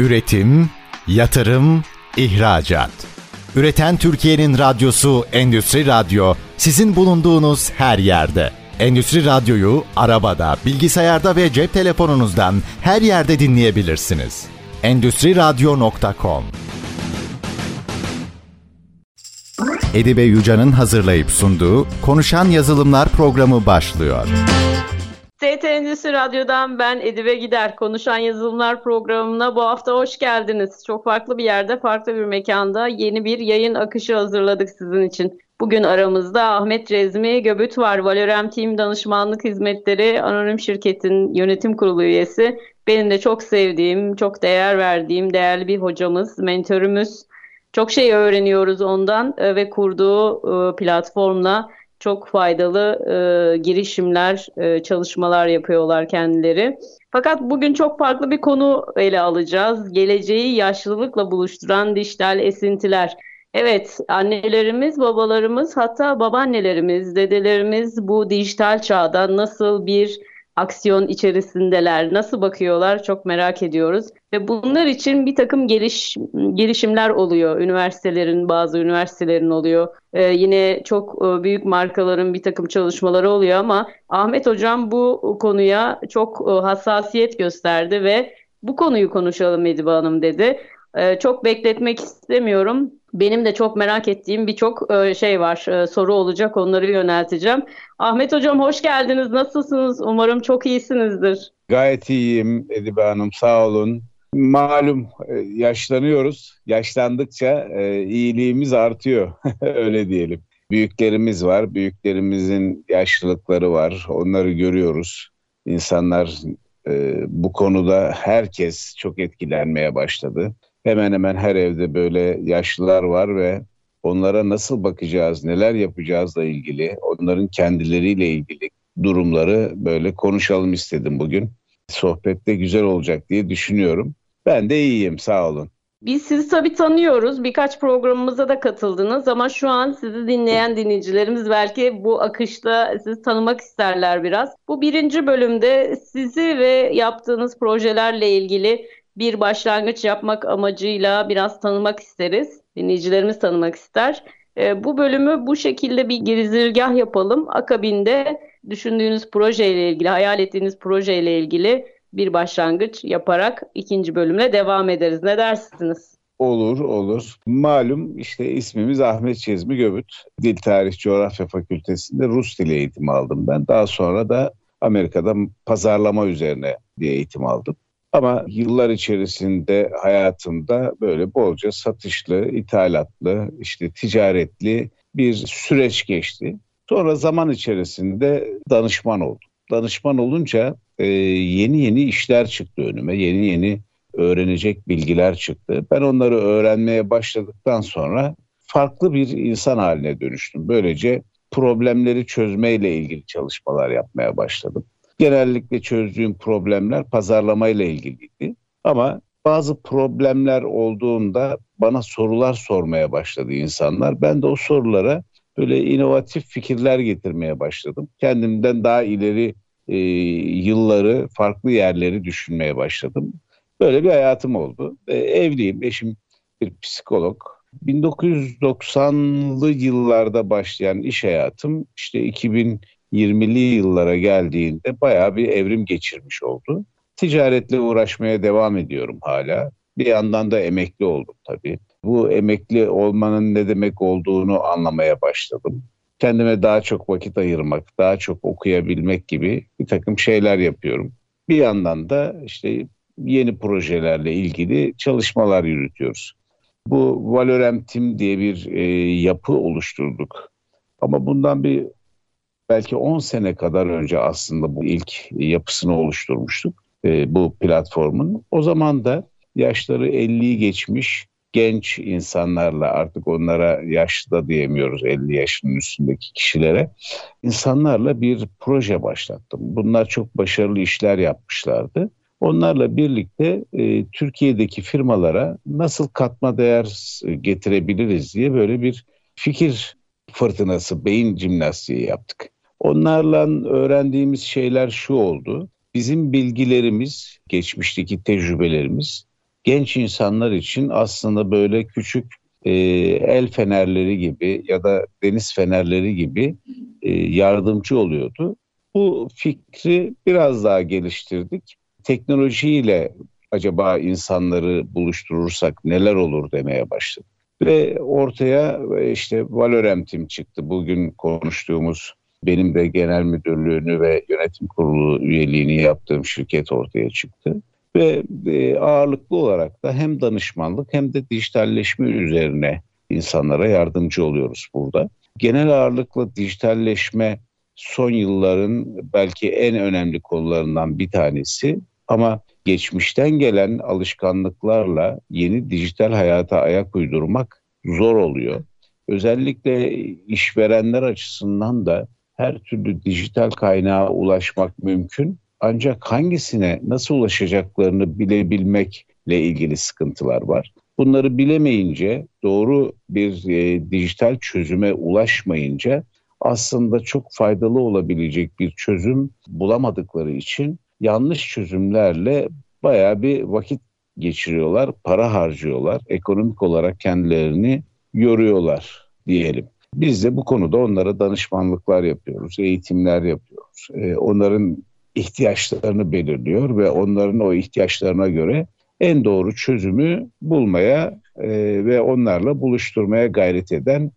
Üretim, yatırım, ihracat. Üreten Türkiye'nin radyosu Endüstri Radyo sizin bulunduğunuz her yerde. Endüstri Radyo'yu arabada, bilgisayarda ve cep telefonunuzdan her yerde dinleyebilirsiniz. Endüstri Radyo.com Edibe Yuca'nın hazırlayıp sunduğu Konuşan Yazılımlar programı başlıyor. TT Endüstri Radyo'dan ben Edibe Gider. Konuşan Yazılımlar programına bu hafta hoş geldiniz. Çok farklı bir yerde, farklı bir mekanda yeni bir yayın akışı hazırladık sizin için. Bugün aramızda Ahmet Cezmi Göbüt var. Valorem Team Danışmanlık Hizmetleri Anonim Şirket'in yönetim kurulu üyesi. Benim de çok sevdiğim, çok değer verdiğim değerli bir hocamız, mentörümüz. Çok şey öğreniyoruz ondan e, ve kurduğu e, platformla çok faydalı e, girişimler, e, çalışmalar yapıyorlar kendileri. Fakat bugün çok farklı bir konu ele alacağız. Geleceği yaşlılıkla buluşturan dijital esintiler. Evet, annelerimiz, babalarımız, hatta babaannelerimiz, dedelerimiz bu dijital çağda nasıl bir aksiyon içerisindeler, nasıl bakıyorlar çok merak ediyoruz. Ve bunlar için bir takım geliş, gelişimler oluyor. Üniversitelerin, bazı üniversitelerin oluyor. Ee, yine çok e, büyük markaların bir takım çalışmaları oluyor ama Ahmet Hocam bu konuya çok e, hassasiyet gösterdi ve bu konuyu konuşalım Edibe Hanım dedi. Ee, çok bekletmek istemiyorum. Benim de çok merak ettiğim birçok e, şey var, e, soru olacak onları yönelteceğim. Ahmet Hocam hoş geldiniz, nasılsınız? Umarım çok iyisinizdir. Gayet iyiyim Edibe Hanım, sağ olun. Malum e, yaşlanıyoruz, yaşlandıkça iyiliğimiz artıyor, öyle diyelim. Büyüklerimiz var, büyüklerimizin yaşlılıkları var, onları görüyoruz. İnsanlar bu konuda herkes çok etkilenmeye başladı hemen hemen her evde böyle yaşlılar var ve onlara nasıl bakacağız, neler yapacağızla ilgili, onların kendileriyle ilgili durumları böyle konuşalım istedim bugün. Sohbette güzel olacak diye düşünüyorum. Ben de iyiyim sağ olun. Biz sizi tabii tanıyoruz. Birkaç programımıza da katıldınız ama şu an sizi dinleyen dinleyicilerimiz belki bu akışta sizi tanımak isterler biraz. Bu birinci bölümde sizi ve yaptığınız projelerle ilgili bir başlangıç yapmak amacıyla biraz tanımak isteriz. Dinleyicilerimiz tanımak ister. E, bu bölümü bu şekilde bir girizgah yapalım. Akabinde düşündüğünüz projeyle ilgili, hayal ettiğiniz projeyle ilgili bir başlangıç yaparak ikinci bölümle devam ederiz. Ne dersiniz? Olur, olur. Malum işte ismimiz Ahmet Çizmi Göbüt. Dil Tarih Coğrafya Fakültesi'nde Rus dili eğitimi aldım ben. Daha sonra da Amerika'da pazarlama üzerine bir eğitim aldım. Ama yıllar içerisinde hayatımda böyle bolca satışlı, ithalatlı, işte ticaretli bir süreç geçti. Sonra zaman içerisinde danışman oldum. Danışman olunca e, yeni yeni işler çıktı önüme, yeni yeni öğrenecek bilgiler çıktı. Ben onları öğrenmeye başladıktan sonra farklı bir insan haline dönüştüm. Böylece problemleri çözmeyle ilgili çalışmalar yapmaya başladım. Genellikle çözdüğüm problemler pazarlamayla ilgiliydi. Ama bazı problemler olduğunda bana sorular sormaya başladı insanlar. Ben de o sorulara böyle inovatif fikirler getirmeye başladım. Kendimden daha ileri e, yılları, farklı yerleri düşünmeye başladım. Böyle bir hayatım oldu. E, evliyim, eşim bir psikolog. 1990'lı yıllarda başlayan iş hayatım işte 2000 20'li yıllara geldiğinde bayağı bir evrim geçirmiş oldu. Ticaretle uğraşmaya devam ediyorum hala. Bir yandan da emekli oldum tabii. Bu emekli olmanın ne demek olduğunu anlamaya başladım. Kendime daha çok vakit ayırmak, daha çok okuyabilmek gibi bir takım şeyler yapıyorum. Bir yandan da işte yeni projelerle ilgili çalışmalar yürütüyoruz. Bu Valorem Team diye bir e, yapı oluşturduk. Ama bundan bir belki 10 sene kadar önce aslında bu ilk yapısını oluşturmuştuk e, bu platformun. O zaman da yaşları 50'yi geçmiş genç insanlarla artık onlara yaşlı da diyemiyoruz 50 yaşının üstündeki kişilere insanlarla bir proje başlattım. Bunlar çok başarılı işler yapmışlardı. Onlarla birlikte e, Türkiye'deki firmalara nasıl katma değer getirebiliriz diye böyle bir fikir fırtınası, beyin jimnastiği yaptık. Onlarla öğrendiğimiz şeyler şu oldu. Bizim bilgilerimiz, geçmişteki tecrübelerimiz genç insanlar için aslında böyle küçük e, el fenerleri gibi ya da deniz fenerleri gibi e, yardımcı oluyordu. Bu fikri biraz daha geliştirdik. Teknolojiyle acaba insanları buluşturursak neler olur demeye başladık. Ve ortaya işte Valorem çıktı. Bugün konuştuğumuz benim de genel müdürlüğünü ve yönetim kurulu üyeliğini yaptığım şirket ortaya çıktı. Ve e, ağırlıklı olarak da hem danışmanlık hem de dijitalleşme üzerine insanlara yardımcı oluyoruz burada. Genel ağırlıkla dijitalleşme son yılların belki en önemli konularından bir tanesi ama geçmişten gelen alışkanlıklarla yeni dijital hayata ayak uydurmak zor oluyor. Özellikle işverenler açısından da her türlü dijital kaynağa ulaşmak mümkün. Ancak hangisine nasıl ulaşacaklarını bilebilmekle ilgili sıkıntılar var. Bunları bilemeyince, doğru bir e, dijital çözüme ulaşmayınca aslında çok faydalı olabilecek bir çözüm bulamadıkları için yanlış çözümlerle bayağı bir vakit geçiriyorlar, para harcıyorlar, ekonomik olarak kendilerini yoruyorlar diyelim. Biz de bu konuda onlara danışmanlıklar yapıyoruz, eğitimler yapıyoruz. Ee, onların ihtiyaçlarını belirliyor ve onların o ihtiyaçlarına göre en doğru çözümü bulmaya e, ve onlarla buluşturmaya gayret eden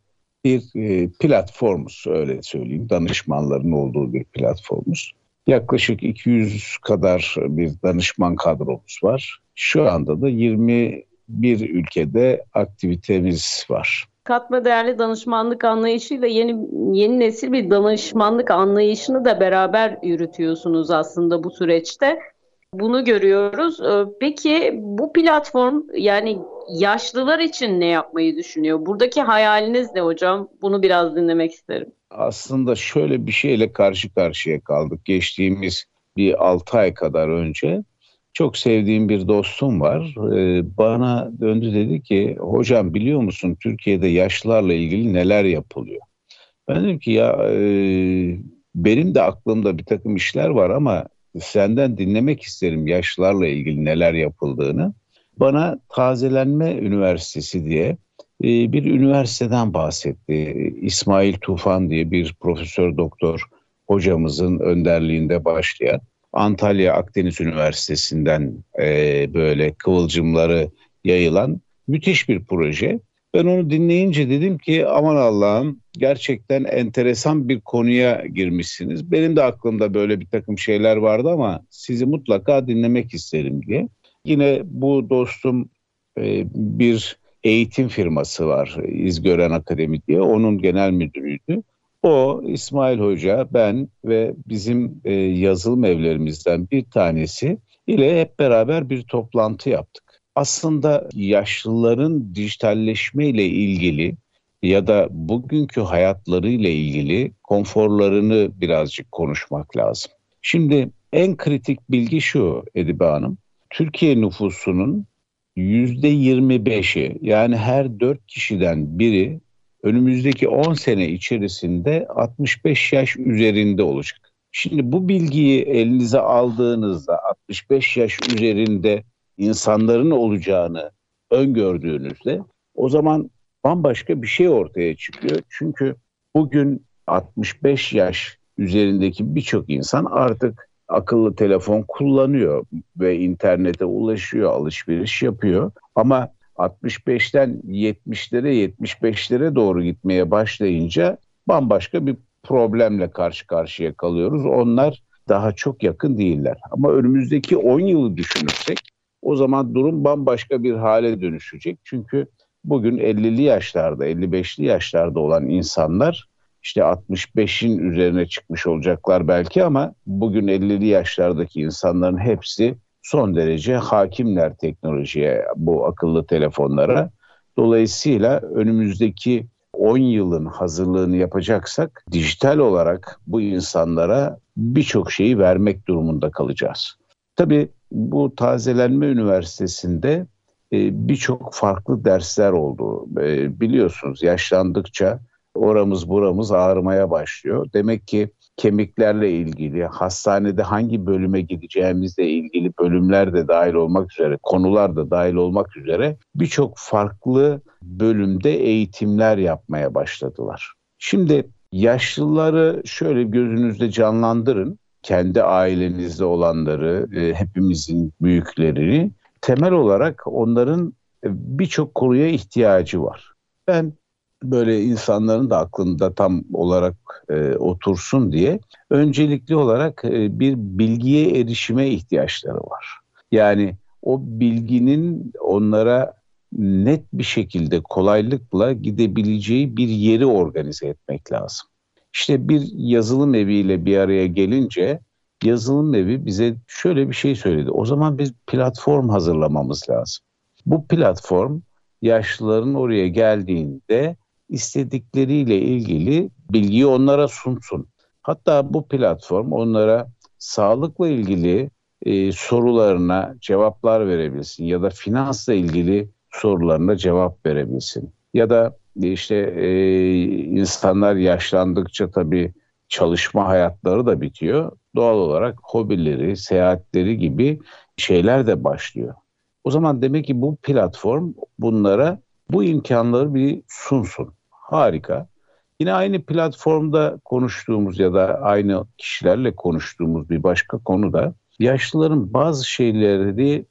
bir e, platformuz öyle söyleyeyim. Danışmanların olduğu bir platformuz. Yaklaşık 200 kadar bir danışman kadromuz var. Şu anda da 21 ülkede aktivitemiz var katma değerli danışmanlık anlayışıyla yeni yeni nesil bir danışmanlık anlayışını da beraber yürütüyorsunuz aslında bu süreçte. Bunu görüyoruz. Ee, peki bu platform yani yaşlılar için ne yapmayı düşünüyor? Buradaki hayaliniz ne hocam? Bunu biraz dinlemek isterim. Aslında şöyle bir şeyle karşı karşıya kaldık. Geçtiğimiz bir 6 ay kadar önce çok sevdiğim bir dostum var. Ee, bana döndü dedi ki hocam biliyor musun Türkiye'de yaşlılarla ilgili neler yapılıyor? Ben dedim ki ya e, benim de aklımda bir takım işler var ama senden dinlemek isterim yaşlılarla ilgili neler yapıldığını. Bana Tazelenme Üniversitesi diye e, bir üniversiteden bahsetti. İsmail Tufan diye bir profesör doktor hocamızın önderliğinde başlayan Antalya Akdeniz Üniversitesi'nden e, böyle kıvılcımları yayılan müthiş bir proje. Ben onu dinleyince dedim ki aman Allah'ım gerçekten enteresan bir konuya girmişsiniz. Benim de aklımda böyle bir takım şeyler vardı ama sizi mutlaka dinlemek isterim diye. Yine bu dostum e, bir eğitim firması var İzgören Akademi diye onun genel müdürüydü. O İsmail Hoca, ben ve bizim e, yazılım evlerimizden bir tanesi ile hep beraber bir toplantı yaptık. Aslında yaşlıların dijitalleşme ile ilgili ya da bugünkü hayatları ile ilgili konforlarını birazcık konuşmak lazım. Şimdi en kritik bilgi şu Edibe Hanım. Türkiye nüfusunun %25'i yani her 4 kişiden biri önümüzdeki 10 sene içerisinde 65 yaş üzerinde olacak. Şimdi bu bilgiyi elinize aldığınızda 65 yaş üzerinde insanların olacağını öngördüğünüzde o zaman bambaşka bir şey ortaya çıkıyor. Çünkü bugün 65 yaş üzerindeki birçok insan artık akıllı telefon kullanıyor ve internete ulaşıyor, alışveriş yapıyor. Ama 65'ten 70'lere 75'lere doğru gitmeye başlayınca bambaşka bir problemle karşı karşıya kalıyoruz. Onlar daha çok yakın değiller. Ama önümüzdeki 10 yılı düşünürsek o zaman durum bambaşka bir hale dönüşecek. Çünkü bugün 50'li yaşlarda, 55'li yaşlarda olan insanlar işte 65'in üzerine çıkmış olacaklar belki ama bugün 50'li yaşlardaki insanların hepsi son derece hakimler teknolojiye, bu akıllı telefonlara. Dolayısıyla önümüzdeki 10 yılın hazırlığını yapacaksak dijital olarak bu insanlara birçok şeyi vermek durumunda kalacağız. Tabii bu Tazelenme Üniversitesi'nde e, birçok farklı dersler oldu. E, biliyorsunuz yaşlandıkça oramız buramız ağrımaya başlıyor. Demek ki kemiklerle ilgili, hastanede hangi bölüme gideceğimizle ilgili bölümler de dahil olmak üzere, konular da dahil olmak üzere birçok farklı bölümde eğitimler yapmaya başladılar. Şimdi yaşlıları şöyle gözünüzde canlandırın. Kendi ailenizde olanları, e, hepimizin büyüklerini temel olarak onların birçok konuya ihtiyacı var. Ben böyle insanların da aklında tam olarak e, otursun diye öncelikli olarak e, bir bilgiye erişime ihtiyaçları var. Yani o bilginin onlara net bir şekilde kolaylıkla gidebileceği bir yeri organize etmek lazım. İşte bir yazılım eviyle bir araya gelince yazılım evi bize şöyle bir şey söyledi. O zaman biz platform hazırlamamız lazım. Bu platform yaşlıların oraya geldiğinde istedikleriyle ilgili bilgiyi onlara sunsun. Hatta bu platform onlara sağlıkla ilgili e, sorularına cevaplar verebilsin ya da finansla ilgili sorularına cevap verebilsin. Ya da işte e, insanlar yaşlandıkça tabii çalışma hayatları da bitiyor. Doğal olarak hobileri, seyahatleri gibi şeyler de başlıyor. O zaman demek ki bu platform bunlara bu imkanları bir sunsun. Harika. Yine aynı platformda konuştuğumuz ya da aynı kişilerle konuştuğumuz bir başka konu da yaşlıların bazı şeyleri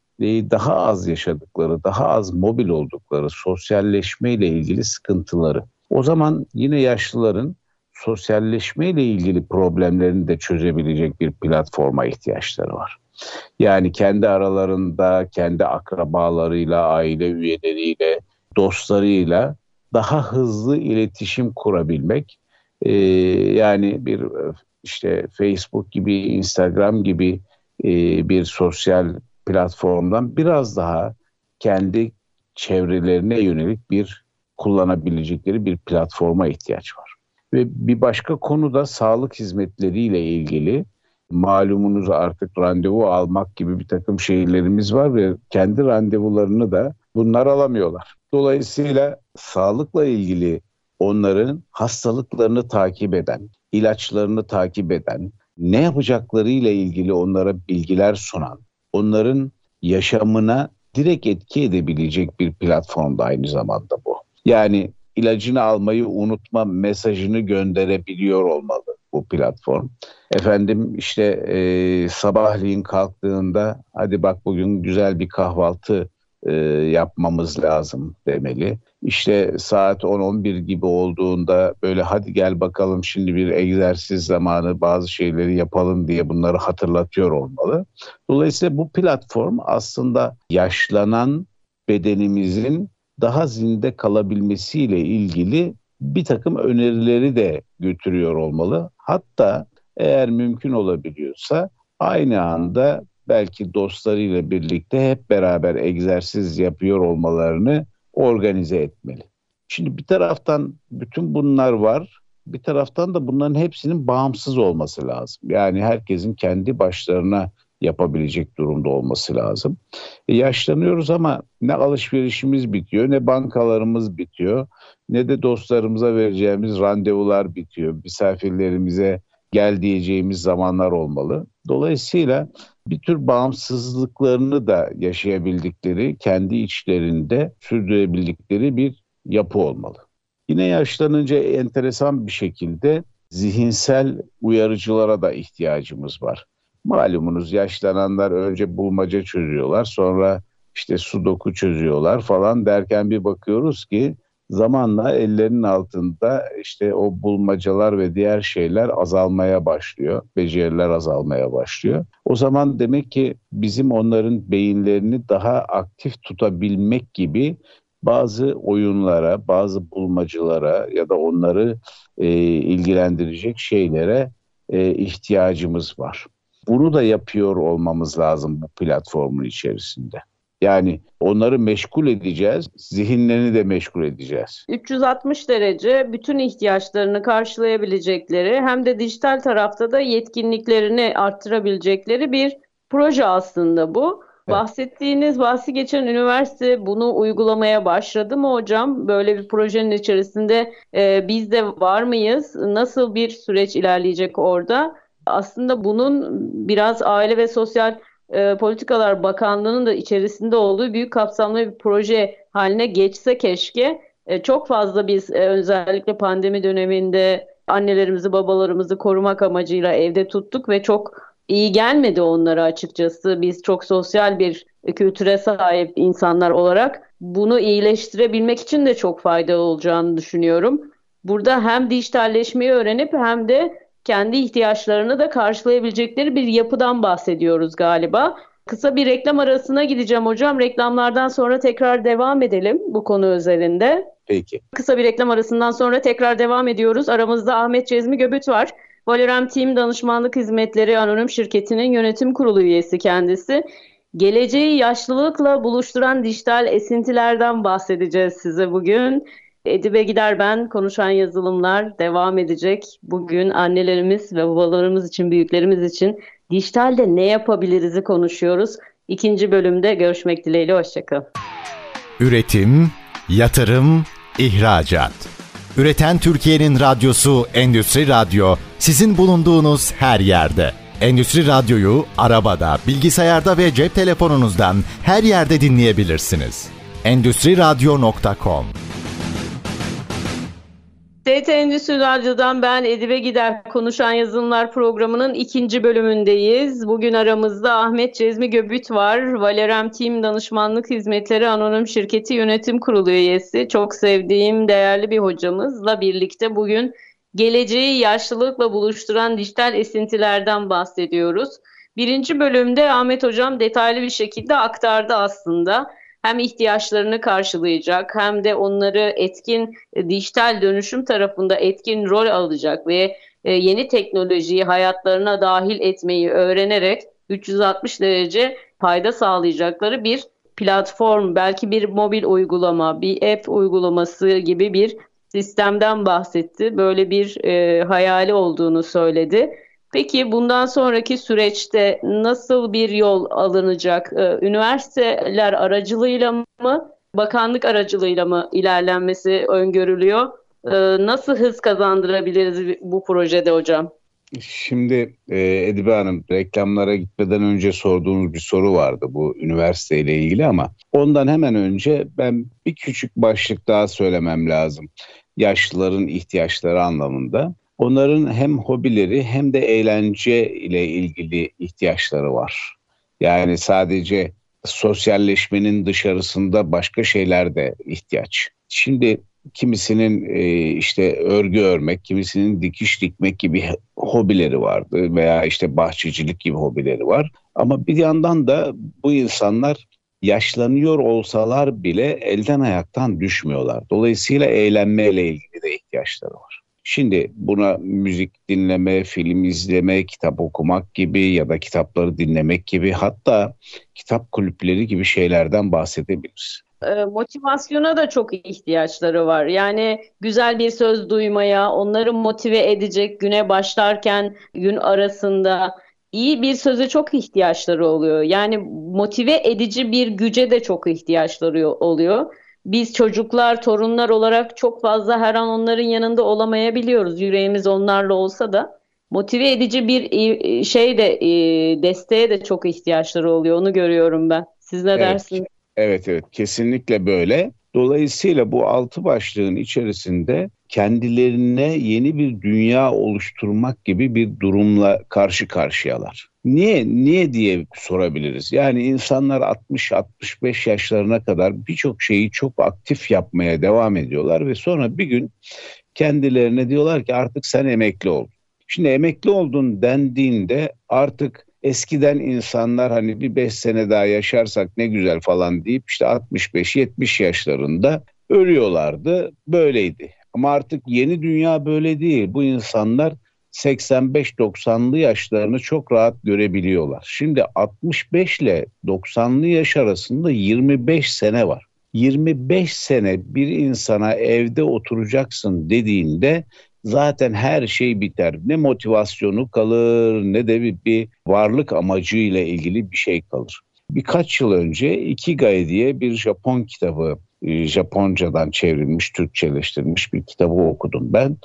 daha az yaşadıkları, daha az mobil oldukları, sosyalleşme ile ilgili sıkıntıları. O zaman yine yaşlıların sosyalleşme ile ilgili problemlerini de çözebilecek bir platforma ihtiyaçları var. Yani kendi aralarında, kendi akrabalarıyla, aile üyeleriyle, dostlarıyla daha hızlı iletişim kurabilmek. Ee, yani bir işte Facebook gibi, Instagram gibi e, bir sosyal platformdan biraz daha kendi çevrelerine yönelik bir kullanabilecekleri bir platforma ihtiyaç var. Ve bir başka konu da sağlık hizmetleriyle ilgili malumunuz artık randevu almak gibi bir takım şeylerimiz var ve kendi randevularını da bunlar alamıyorlar. Dolayısıyla sağlıkla ilgili onların hastalıklarını takip eden, ilaçlarını takip eden, ne yapacakları ile ilgili onlara bilgiler sunan, onların yaşamına direkt etki edebilecek bir platform da aynı zamanda bu. Yani ilacını almayı unutma mesajını gönderebiliyor olmalı bu platform. Efendim işte e, sabahleyin kalktığında hadi bak bugün güzel bir kahvaltı e, yapmamız lazım demeli. İşte saat 10-11 gibi olduğunda böyle hadi gel bakalım şimdi bir egzersiz zamanı bazı şeyleri yapalım diye bunları hatırlatıyor olmalı. Dolayısıyla bu platform aslında yaşlanan bedenimizin daha zinde kalabilmesiyle ilgili bir takım önerileri de götürüyor olmalı. Hatta eğer mümkün olabiliyorsa aynı anda belki dostlarıyla birlikte hep beraber egzersiz yapıyor olmalarını organize etmeli. Şimdi bir taraftan bütün bunlar var. Bir taraftan da bunların hepsinin bağımsız olması lazım. Yani herkesin kendi başlarına yapabilecek durumda olması lazım. E, yaşlanıyoruz ama ne alışverişimiz bitiyor, ne bankalarımız bitiyor, ne de dostlarımıza vereceğimiz randevular bitiyor. Misafirlerimize gel diyeceğimiz zamanlar olmalı. Dolayısıyla bir tür bağımsızlıklarını da yaşayabildikleri, kendi içlerinde sürdürebildikleri bir yapı olmalı. Yine yaşlanınca enteresan bir şekilde zihinsel uyarıcılara da ihtiyacımız var. Malumunuz yaşlananlar önce bulmaca çözüyorlar, sonra işte sudoku çözüyorlar falan derken bir bakıyoruz ki zamanla ellerinin altında işte o bulmacalar ve diğer şeyler azalmaya başlıyor. Beceriler azalmaya başlıyor. O zaman demek ki bizim onların beyinlerini daha aktif tutabilmek gibi bazı oyunlara, bazı bulmacalara ya da onları e, ilgilendirecek şeylere e, ihtiyacımız var. Bunu da yapıyor olmamız lazım bu platformun içerisinde. Yani onları meşgul edeceğiz, zihinlerini de meşgul edeceğiz. 360 derece bütün ihtiyaçlarını karşılayabilecekleri hem de dijital tarafta da yetkinliklerini arttırabilecekleri bir proje aslında bu. Bahsettiğiniz bahsi geçen üniversite bunu uygulamaya başladı mı hocam? Böyle bir projenin içerisinde e, biz de var mıyız? Nasıl bir süreç ilerleyecek orada? Aslında bunun biraz Aile ve Sosyal e, Politikalar Bakanlığı'nın da içerisinde olduğu büyük kapsamlı bir proje haline geçse keşke. E, çok fazla biz e, özellikle pandemi döneminde annelerimizi babalarımızı korumak amacıyla evde tuttuk ve çok iyi gelmedi onlara açıkçası. Biz çok sosyal bir kültüre sahip insanlar olarak bunu iyileştirebilmek için de çok faydalı olacağını düşünüyorum. Burada hem dijitalleşmeyi öğrenip hem de kendi ihtiyaçlarını da karşılayabilecekleri bir yapıdan bahsediyoruz galiba. Kısa bir reklam arasına gideceğim hocam. Reklamlardan sonra tekrar devam edelim bu konu özelinde. Peki. Kısa bir reklam arasından sonra tekrar devam ediyoruz. Aramızda Ahmet Cezmi Göbüt var. Valorem Team Danışmanlık Hizmetleri Anonim Şirketi'nin yönetim kurulu üyesi kendisi. Geleceği yaşlılıkla buluşturan dijital esintilerden bahsedeceğiz size bugün. Edibe gider ben konuşan yazılımlar devam edecek. Bugün annelerimiz ve babalarımız için, büyüklerimiz için dijitalde ne yapabiliriz'i konuşuyoruz. İkinci bölümde görüşmek dileğiyle, hoşçakalın. Üretim, yatırım, ihracat. Üreten Türkiye'nin radyosu Endüstri Radyo sizin bulunduğunuz her yerde. Endüstri Radyo'yu arabada, bilgisayarda ve cep telefonunuzdan her yerde dinleyebilirsiniz. Endüstri Radyo.com TT Endüstri Radyo'dan ben Edibe Gider Konuşan Yazılımlar programının ikinci bölümündeyiz. Bugün aramızda Ahmet Cezmi Göbüt var. Valerem Team Danışmanlık Hizmetleri Anonim Şirketi Yönetim Kurulu üyesi. Çok sevdiğim değerli bir hocamızla birlikte bugün geleceği yaşlılıkla buluşturan dijital esintilerden bahsediyoruz. Birinci bölümde Ahmet Hocam detaylı bir şekilde aktardı aslında hem ihtiyaçlarını karşılayacak hem de onları etkin e, dijital dönüşüm tarafında etkin rol alacak ve e, yeni teknolojiyi hayatlarına dahil etmeyi öğrenerek 360 derece fayda sağlayacakları bir platform, belki bir mobil uygulama, bir app uygulaması gibi bir sistemden bahsetti. Böyle bir e, hayali olduğunu söyledi. Peki bundan sonraki süreçte nasıl bir yol alınacak? Ee, üniversiteler aracılığıyla mı, bakanlık aracılığıyla mı ilerlenmesi öngörülüyor? Ee, nasıl hız kazandırabiliriz bu projede hocam? Şimdi e, Edibe Hanım reklamlara gitmeden önce sorduğunuz bir soru vardı bu üniversiteyle ilgili ama ondan hemen önce ben bir küçük başlık daha söylemem lazım. Yaşlıların ihtiyaçları anlamında. Onların hem hobileri hem de eğlence ile ilgili ihtiyaçları var. Yani sadece sosyalleşmenin dışarısında başka şeyler de ihtiyaç. Şimdi kimisinin e, işte örgü örmek, kimisinin dikiş dikmek gibi hobileri vardı veya işte bahçecilik gibi hobileri var. Ama bir yandan da bu insanlar yaşlanıyor olsalar bile elden ayaktan düşmüyorlar. Dolayısıyla eğlenmeyle ilgili de ihtiyaçları var. Şimdi buna müzik dinleme, film izleme, kitap okumak gibi ya da kitapları dinlemek gibi hatta kitap kulüpleri gibi şeylerden bahsedebiliriz ee, motivasyona da çok ihtiyaçları var. Yani güzel bir söz duymaya, onları motive edecek güne başlarken gün arasında iyi bir söze çok ihtiyaçları oluyor. Yani motive edici bir güce de çok ihtiyaçları oluyor biz çocuklar, torunlar olarak çok fazla her an onların yanında olamayabiliyoruz. Yüreğimiz onlarla olsa da motive edici bir e, şey de e, desteğe de çok ihtiyaçları oluyor. Onu görüyorum ben. Siz ne evet. dersiniz? Evet evet kesinlikle böyle. Dolayısıyla bu altı başlığın içerisinde kendilerine yeni bir dünya oluşturmak gibi bir durumla karşı karşıyalar. Niye niye diye sorabiliriz. Yani insanlar 60-65 yaşlarına kadar birçok şeyi çok aktif yapmaya devam ediyorlar ve sonra bir gün kendilerine diyorlar ki artık sen emekli ol. Şimdi emekli oldun dendiğinde artık eskiden insanlar hani bir 5 sene daha yaşarsak ne güzel falan deyip işte 65-70 yaşlarında ölüyorlardı. Böyleydi. Ama artık yeni dünya böyle değil. Bu insanlar 85-90'lı yaşlarını çok rahat görebiliyorlar. Şimdi 65 ile 90'lı yaş arasında 25 sene var. 25 sene bir insana evde oturacaksın dediğinde zaten her şey biter. Ne motivasyonu kalır ne de bir, bir varlık amacıyla ilgili bir şey kalır. birkaç yıl önce Ikigai diye bir Japon kitabı e, Japoncadan çevrilmiş, Türkçeleştirilmiş bir kitabı okudum ben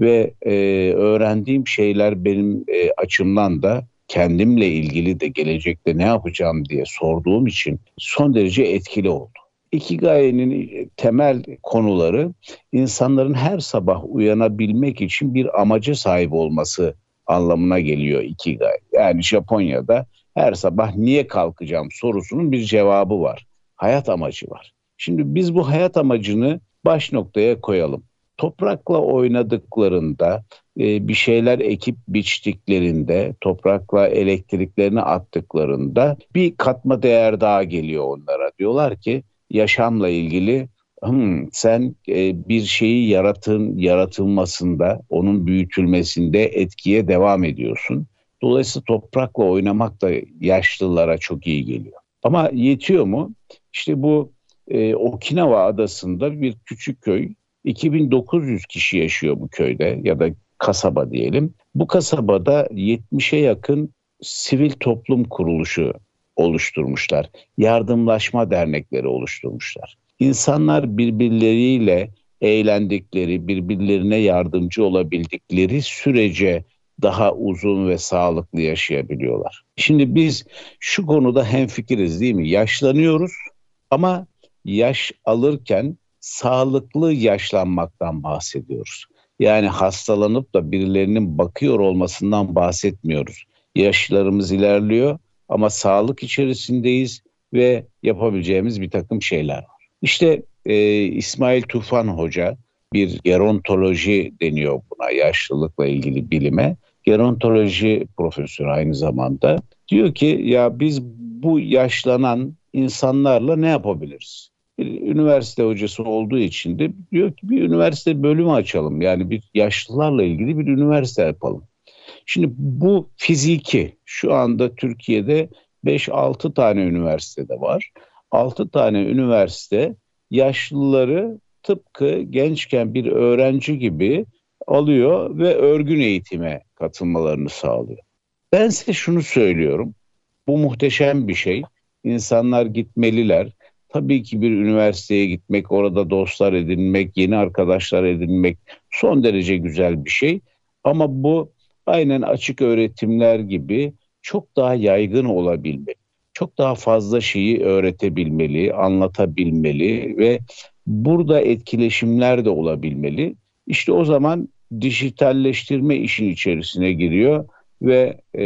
ve e, öğrendiğim şeyler benim e, açımdan da kendimle ilgili de gelecekte ne yapacağım diye sorduğum için son derece etkili oldu. Ikigai'nin temel konuları insanların her sabah uyanabilmek için bir amaca sahip olması anlamına geliyor Ikigai. Yani Japonya'da her sabah niye kalkacağım sorusunun bir cevabı var. Hayat amacı var. Şimdi biz bu hayat amacını baş noktaya koyalım. Toprakla oynadıklarında, e, bir şeyler ekip biçtiklerinde, toprakla elektriklerini attıklarında bir katma değer daha geliyor onlara. Diyorlar ki yaşamla ilgili hmm, sen e, bir şeyi yaratın yaratılmasında, onun büyütülmesinde etkiye devam ediyorsun. Dolayısıyla toprakla oynamak da yaşlılara çok iyi geliyor. Ama yetiyor mu? İşte bu e, Okinawa adasında bir küçük köy. 2900 kişi yaşıyor bu köyde ya da kasaba diyelim. Bu kasabada 70'e yakın sivil toplum kuruluşu oluşturmuşlar. Yardımlaşma dernekleri oluşturmuşlar. İnsanlar birbirleriyle eğlendikleri, birbirlerine yardımcı olabildikleri sürece daha uzun ve sağlıklı yaşayabiliyorlar. Şimdi biz şu konuda hemfikiriz değil mi? Yaşlanıyoruz ama yaş alırken sağlıklı yaşlanmaktan bahsediyoruz. Yani hastalanıp da birilerinin bakıyor olmasından bahsetmiyoruz. Yaşlarımız ilerliyor ama sağlık içerisindeyiz ve yapabileceğimiz bir takım şeyler var. İşte e, İsmail Tufan Hoca bir gerontoloji deniyor buna yaşlılıkla ilgili bilime. Gerontoloji profesörü aynı zamanda. Diyor ki ya biz bu yaşlanan insanlarla ne yapabiliriz? Bir üniversite hocası olduğu için de diyor ki bir üniversite bölümü açalım. Yani bir yaşlılarla ilgili bir üniversite yapalım. Şimdi bu fiziki şu anda Türkiye'de 5-6 tane üniversitede var. 6 tane üniversite yaşlıları tıpkı gençken bir öğrenci gibi alıyor ve örgün eğitime katılmalarını sağlıyor. Ben size şunu söylüyorum. Bu muhteşem bir şey. İnsanlar gitmeliler. Tabii ki bir üniversiteye gitmek, orada dostlar edinmek, yeni arkadaşlar edinmek son derece güzel bir şey. Ama bu aynen açık öğretimler gibi çok daha yaygın olabilmeli. Çok daha fazla şeyi öğretebilmeli, anlatabilmeli ve burada etkileşimler de olabilmeli. İşte o zaman dijitalleştirme işin içerisine giriyor ve e,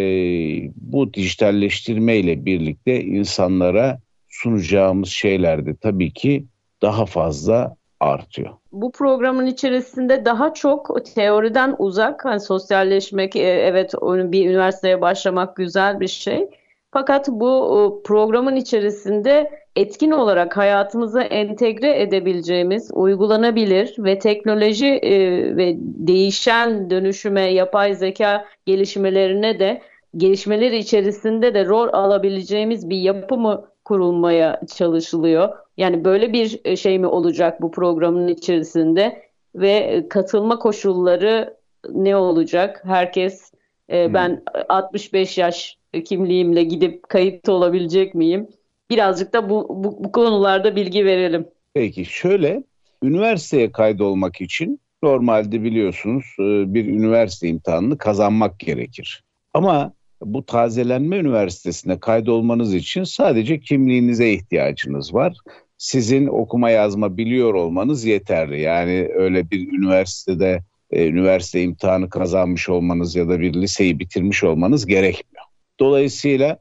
bu dijitalleştirme ile birlikte insanlara sunacağımız şeyler de tabii ki daha fazla artıyor. Bu programın içerisinde daha çok teoriden uzak, hani sosyalleşmek, e, evet bir üniversiteye başlamak güzel bir şey. Fakat bu programın içerisinde etkin olarak hayatımıza entegre edebileceğimiz, uygulanabilir ve teknoloji e, ve değişen dönüşüme, yapay zeka gelişmelerine de gelişmeleri içerisinde de rol alabileceğimiz bir yapı mı kurulmaya çalışılıyor? Yani böyle bir e, şey mi olacak bu programın içerisinde ve katılma koşulları ne olacak? Herkes e, hmm. ben 65 yaş kimliğimle gidip kayıt olabilecek miyim? Birazcık da bu, bu, bu konularda bilgi verelim. Peki şöyle üniversiteye kaydolmak için normalde biliyorsunuz e, bir üniversite imtihanını kazanmak gerekir. Ama bu tazelenme üniversitesine kaydolmanız için sadece kimliğinize ihtiyacınız var. Sizin okuma yazma biliyor olmanız yeterli. Yani öyle bir üniversitede e, üniversite imtihanı kazanmış olmanız ya da bir liseyi bitirmiş olmanız gerekmiyor. Dolayısıyla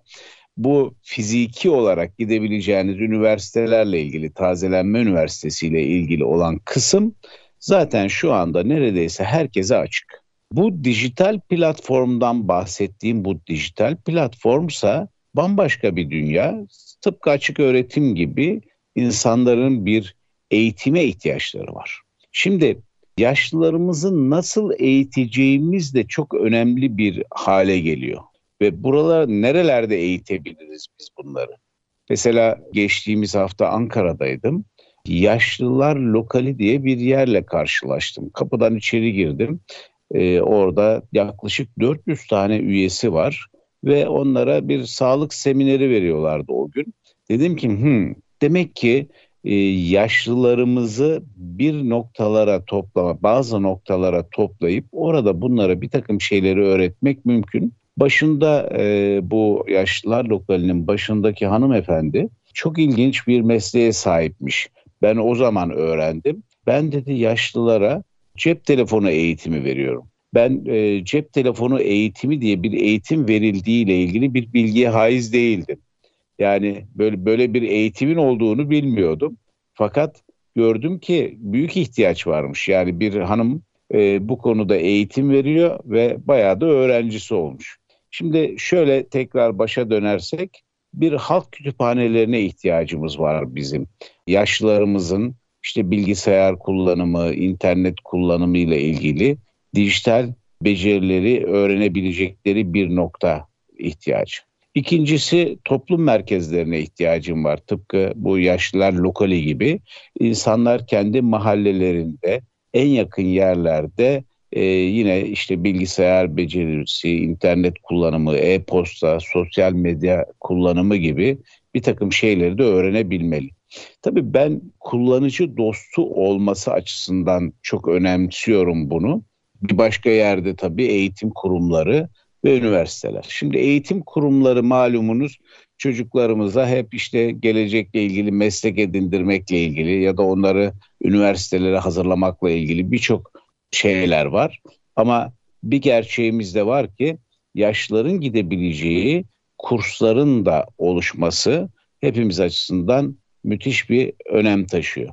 bu fiziki olarak gidebileceğiniz üniversitelerle ilgili tazelenme üniversitesiyle ilgili olan kısım zaten şu anda neredeyse herkese açık. Bu dijital platformdan bahsettiğim bu dijital platformsa bambaşka bir dünya. Tıpkı açık öğretim gibi insanların bir eğitime ihtiyaçları var. Şimdi yaşlılarımızı nasıl eğiteceğimiz de çok önemli bir hale geliyor. Ve buralar nerelerde eğitebiliriz biz bunları? Mesela geçtiğimiz hafta Ankara'daydım. Yaşlılar Lokali diye bir yerle karşılaştım. Kapıdan içeri girdim. Ee, orada yaklaşık 400 tane üyesi var. ve onlara bir sağlık semineri veriyorlardı o gün. Dedim ki hmm, demek ki e, yaşlılarımızı bir noktalara toplama, bazı noktalara toplayıp orada bunlara bir takım şeyleri öğretmek mümkün. Başında e, bu yaşlılar lokalinin başındaki hanımefendi çok ilginç bir mesleğe sahipmiş. Ben o zaman öğrendim. Ben dedi yaşlılara cep telefonu eğitimi veriyorum. Ben e, cep telefonu eğitimi diye bir eğitim verildiği ile ilgili bir bilgiye haiz değildim. Yani böyle böyle bir eğitimin olduğunu bilmiyordum. Fakat gördüm ki büyük ihtiyaç varmış. Yani bir hanım e, bu konuda eğitim veriyor ve bayağı da öğrencisi olmuş. Şimdi şöyle tekrar başa dönersek bir halk kütüphanelerine ihtiyacımız var bizim. Yaşlılarımızın işte bilgisayar kullanımı, internet kullanımı ile ilgili dijital becerileri öğrenebilecekleri bir nokta ihtiyaç. İkincisi toplum merkezlerine ihtiyacım var. Tıpkı bu yaşlılar lokali gibi insanlar kendi mahallelerinde en yakın yerlerde e, yine işte bilgisayar becerisi, internet kullanımı, e-posta, sosyal medya kullanımı gibi bir takım şeyleri de öğrenebilmeli. Tabii ben kullanıcı dostu olması açısından çok önemsiyorum bunu. Bir başka yerde tabii eğitim kurumları ve üniversiteler. Şimdi eğitim kurumları malumunuz çocuklarımıza hep işte gelecekle ilgili meslek edindirmekle ilgili ya da onları üniversitelere hazırlamakla ilgili birçok şeyler var. Ama bir gerçeğimiz de var ki yaşlıların gidebileceği kursların da oluşması hepimiz açısından müthiş bir önem taşıyor.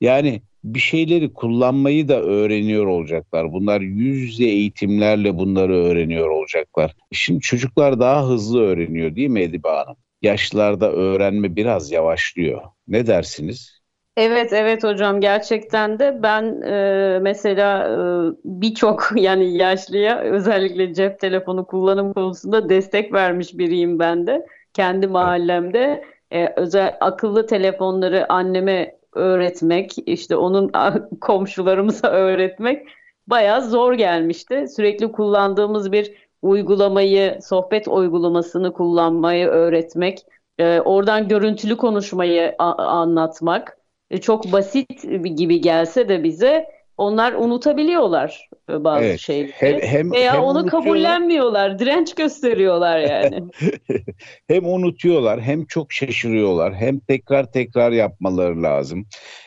Yani bir şeyleri kullanmayı da öğreniyor olacaklar. Bunlar yüz yüze eğitimlerle bunları öğreniyor olacaklar. Şimdi çocuklar daha hızlı öğreniyor değil mi Edibe Hanım? Yaşlılarda öğrenme biraz yavaşlıyor. Ne dersiniz? Evet evet hocam gerçekten de ben e, mesela e, birçok yani yaşlıya özellikle cep telefonu kullanım konusunda destek vermiş biriyim ben de kendi mahallemde e, özel akıllı telefonları anneme öğretmek, işte onun komşularımıza öğretmek bayağı zor gelmişti. Sürekli kullandığımız bir uygulamayı, sohbet uygulamasını kullanmayı öğretmek, e, oradan görüntülü konuşmayı anlatmak e, çok basit gibi gelse de bize onlar unutabiliyorlar e, bazı evet. şeyleri. Hem, hem, Veya hem onu kabullenmiyorlar, direnç gösteriyorlar yani. hem unutuyorlar, hem çok şaşırıyorlar, hem tekrar tekrar yapmaları lazım.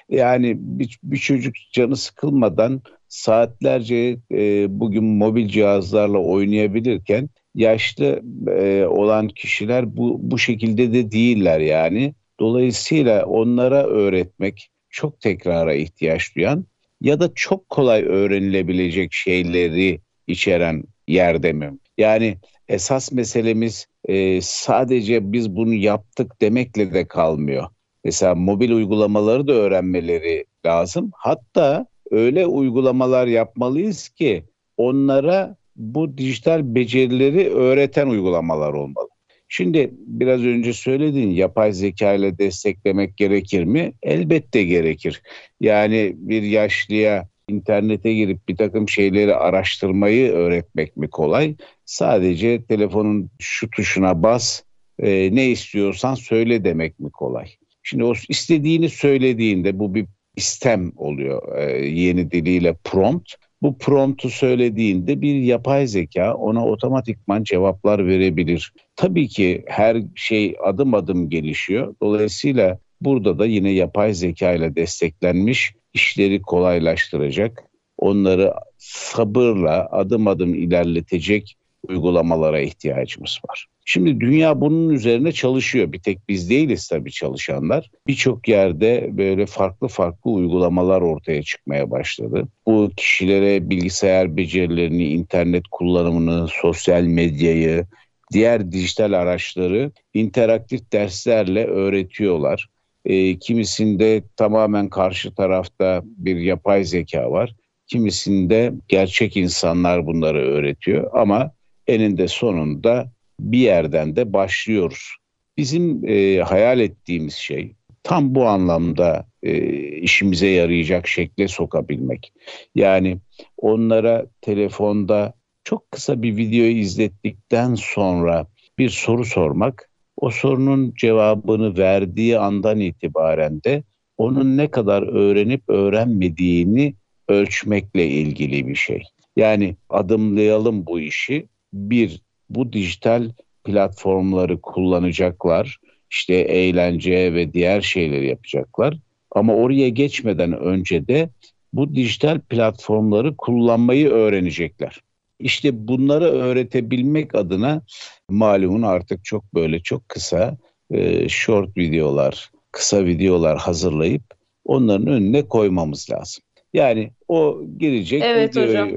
Yani bir, bir çocuk canı sıkılmadan saatlerce e, bugün mobil cihazlarla oynayabilirken yaşlı e, olan kişiler bu bu şekilde de değiller yani. Dolayısıyla onlara öğretmek çok tekrara ihtiyaç duyan ya da çok kolay öğrenilebilecek şeyleri içeren yerde mi? Yani esas meselemiz e, sadece biz bunu yaptık demekle de kalmıyor. Mesela mobil uygulamaları da öğrenmeleri lazım. Hatta öyle uygulamalar yapmalıyız ki onlara bu dijital becerileri öğreten uygulamalar olmalı. Şimdi biraz önce söylediğin yapay zeka ile desteklemek gerekir mi? Elbette gerekir. Yani bir yaşlıya internete girip bir takım şeyleri araştırmayı öğretmek mi kolay? Sadece telefonun şu tuşuna bas, e, ne istiyorsan söyle demek mi kolay? Şimdi o istediğini söylediğinde bu bir istem oluyor e, yeni diliyle prompt. Bu promptu söylediğinde bir yapay zeka ona otomatikman cevaplar verebilir. Tabii ki her şey adım adım gelişiyor. Dolayısıyla burada da yine yapay zeka ile desteklenmiş işleri kolaylaştıracak, onları sabırla adım adım ilerletecek uygulamalara ihtiyacımız var. Şimdi dünya bunun üzerine çalışıyor. Bir tek biz değiliz tabii çalışanlar. Birçok yerde böyle farklı farklı uygulamalar ortaya çıkmaya başladı. Bu kişilere bilgisayar becerilerini, internet kullanımını, sosyal medyayı, diğer dijital araçları interaktif derslerle öğretiyorlar. E, kimisinde tamamen karşı tarafta bir yapay zeka var. Kimisinde gerçek insanlar bunları öğretiyor ama eninde sonunda bir yerden de başlıyoruz. Bizim e, hayal ettiğimiz şey tam bu anlamda e, işimize yarayacak şekle sokabilmek. Yani onlara telefonda çok kısa bir video izlettikten sonra bir soru sormak, o sorunun cevabını verdiği andan itibaren de onun ne kadar öğrenip öğrenmediğini ölçmekle ilgili bir şey. Yani adımlayalım bu işi. Bir, bu dijital platformları kullanacaklar. İşte eğlence ve diğer şeyleri yapacaklar. Ama oraya geçmeden önce de bu dijital platformları kullanmayı öğrenecekler. İşte bunları öğretebilmek adına malumun artık çok böyle çok kısa e, short videolar, kısa videolar hazırlayıp onların önüne koymamız lazım. Yani o girecek evet, videoyu, hocam.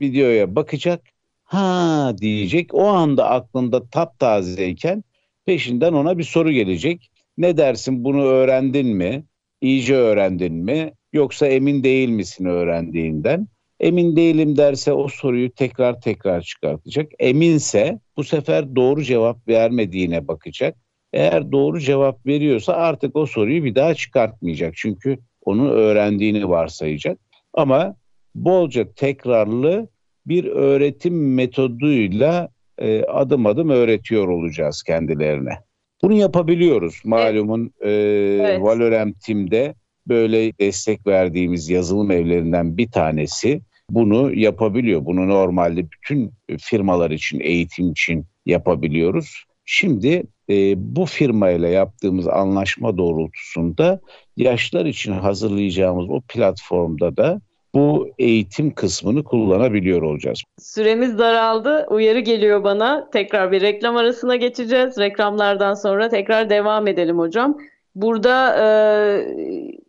videoya bakacak ha diyecek o anda aklında taptazeyken peşinden ona bir soru gelecek. Ne dersin bunu öğrendin mi? İyice öğrendin mi? Yoksa emin değil misin öğrendiğinden? Emin değilim derse o soruyu tekrar tekrar çıkartacak. Eminse bu sefer doğru cevap vermediğine bakacak. Eğer doğru cevap veriyorsa artık o soruyu bir daha çıkartmayacak. Çünkü onu öğrendiğini varsayacak. Ama bolca tekrarlı bir öğretim metoduyla e, adım adım öğretiyor olacağız kendilerine. Bunu yapabiliyoruz. Malumun e, evet. Valorem Team'de böyle destek verdiğimiz yazılım evlerinden bir tanesi bunu yapabiliyor. Bunu normalde bütün firmalar için, eğitim için yapabiliyoruz. Şimdi e, bu firmayla yaptığımız anlaşma doğrultusunda yaşlar için hazırlayacağımız o platformda da bu eğitim kısmını kullanabiliyor olacağız. Süremiz daraldı. Uyarı geliyor bana. Tekrar bir reklam arasına geçeceğiz. Reklamlardan sonra tekrar devam edelim hocam. Burada e,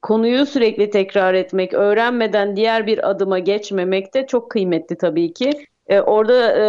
konuyu sürekli tekrar etmek, öğrenmeden diğer bir adıma geçmemek de çok kıymetli tabii ki. E, orada e,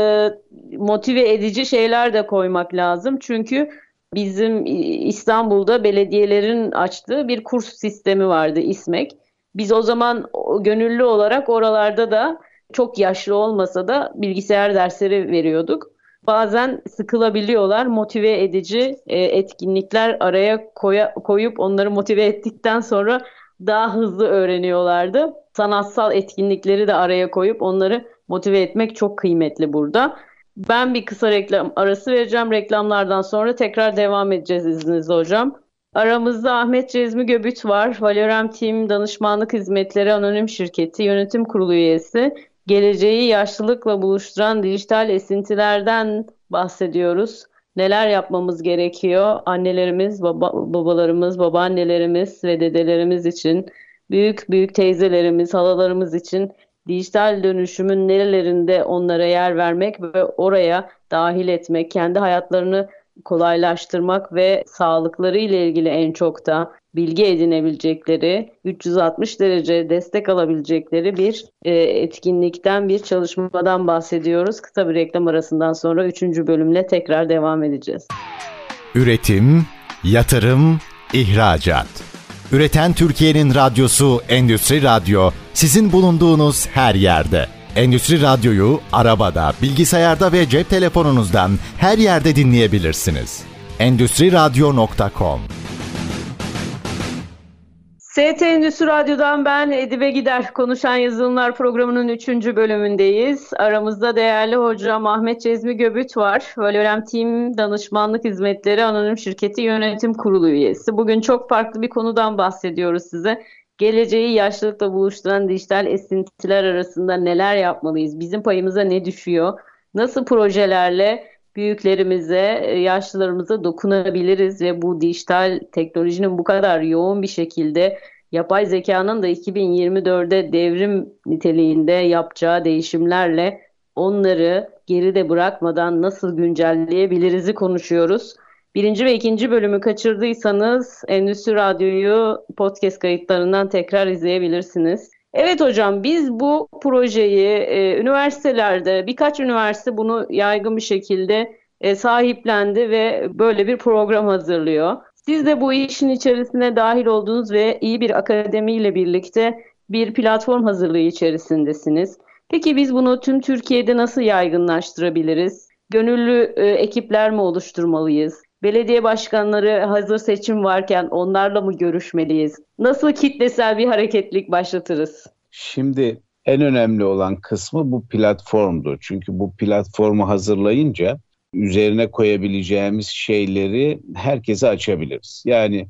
motive edici şeyler de koymak lazım. Çünkü bizim İstanbul'da belediyelerin açtığı bir kurs sistemi vardı İSMEK. Biz o zaman gönüllü olarak oralarda da çok yaşlı olmasa da bilgisayar dersleri veriyorduk. Bazen sıkılabiliyorlar. Motive edici e, etkinlikler araya koya, koyup onları motive ettikten sonra daha hızlı öğreniyorlardı. Sanatsal etkinlikleri de araya koyup onları motive etmek çok kıymetli burada. Ben bir kısa reklam arası vereceğim. Reklamlardan sonra tekrar devam edeceğiz izninizle hocam. Aramızda Ahmet Cezmi Göbüt var. Valorem Team Danışmanlık Hizmetleri Anonim Şirketi Yönetim Kurulu üyesi. Geleceği yaşlılıkla buluşturan dijital esintilerden bahsediyoruz. Neler yapmamız gerekiyor? Annelerimiz, baba, babalarımız, babaannelerimiz ve dedelerimiz için, büyük büyük teyzelerimiz, halalarımız için dijital dönüşümün nerelerinde onlara yer vermek ve oraya dahil etmek, kendi hayatlarını kolaylaştırmak ve sağlıkları ile ilgili en çok da bilgi edinebilecekleri, 360 derece destek alabilecekleri bir e, etkinlikten, bir çalışmadan bahsediyoruz. Kısa bir reklam arasından sonra 3. bölümle tekrar devam edeceğiz. Üretim, yatırım, ihracat. Üreten Türkiye'nin radyosu Endüstri Radyo sizin bulunduğunuz her yerde. Endüstri Radyo'yu arabada, bilgisayarda ve cep telefonunuzdan her yerde dinleyebilirsiniz. Endüstri Radyo.com ST Endüstri Radyo'dan ben Edibe Gider Konuşan Yazılımlar programının 3. bölümündeyiz. Aramızda değerli hocam Ahmet Cezmi Göbüt var. Valorem Team Danışmanlık Hizmetleri Anonim Şirketi Yönetim Kurulu üyesi. Bugün çok farklı bir konudan bahsediyoruz size. Geleceği yaşlılıkla buluşturan dijital esintiler arasında neler yapmalıyız? Bizim payımıza ne düşüyor? Nasıl projelerle büyüklerimize, e, yaşlılarımıza dokunabiliriz ve bu dijital teknolojinin bu kadar yoğun bir şekilde yapay zekanın da 2024'de devrim niteliğinde yapacağı değişimlerle onları geride bırakmadan nasıl güncelleyebiliriz'i konuşuyoruz. Birinci ve ikinci bölümü kaçırdıysanız Endüstri Radyo'yu podcast kayıtlarından tekrar izleyebilirsiniz. Evet hocam biz bu projeyi e, üniversitelerde birkaç üniversite bunu yaygın bir şekilde e, sahiplendi ve böyle bir program hazırlıyor. Siz de bu işin içerisine dahil oldunuz ve iyi bir akademiyle birlikte bir platform hazırlığı içerisindesiniz. Peki biz bunu tüm Türkiye'de nasıl yaygınlaştırabiliriz? Gönüllü e, ekipler mi oluşturmalıyız? Belediye başkanları hazır seçim varken onlarla mı görüşmeliyiz? Nasıl kitlesel bir hareketlik başlatırız? Şimdi en önemli olan kısmı bu platformdu. Çünkü bu platformu hazırlayınca üzerine koyabileceğimiz şeyleri herkese açabiliriz. Yani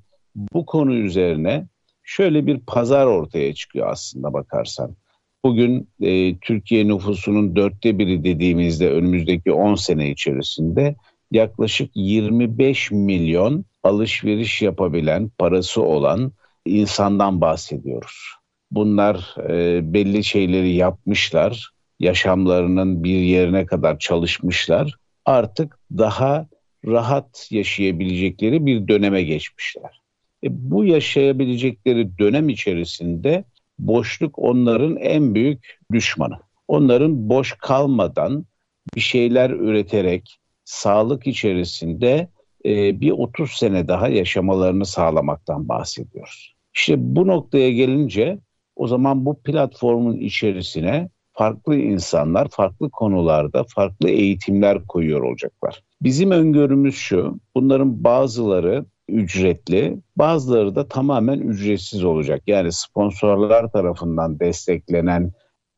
bu konu üzerine şöyle bir pazar ortaya çıkıyor aslında bakarsan. Bugün e, Türkiye nüfusunun dörtte biri dediğimizde önümüzdeki 10 sene içerisinde yaklaşık 25 milyon alışveriş yapabilen, parası olan insandan bahsediyoruz. Bunlar e, belli şeyleri yapmışlar, yaşamlarının bir yerine kadar çalışmışlar. Artık daha rahat yaşayabilecekleri bir döneme geçmişler. E, bu yaşayabilecekleri dönem içerisinde boşluk onların en büyük düşmanı. Onların boş kalmadan bir şeyler üreterek sağlık içerisinde e, bir 30 sene daha yaşamalarını sağlamaktan bahsediyoruz. İşte bu noktaya gelince o zaman bu platformun içerisine farklı insanlar farklı konularda farklı eğitimler koyuyor olacaklar. Bizim öngörümüz şu, bunların bazıları ücretli, bazıları da tamamen ücretsiz olacak. Yani sponsorlar tarafından desteklenen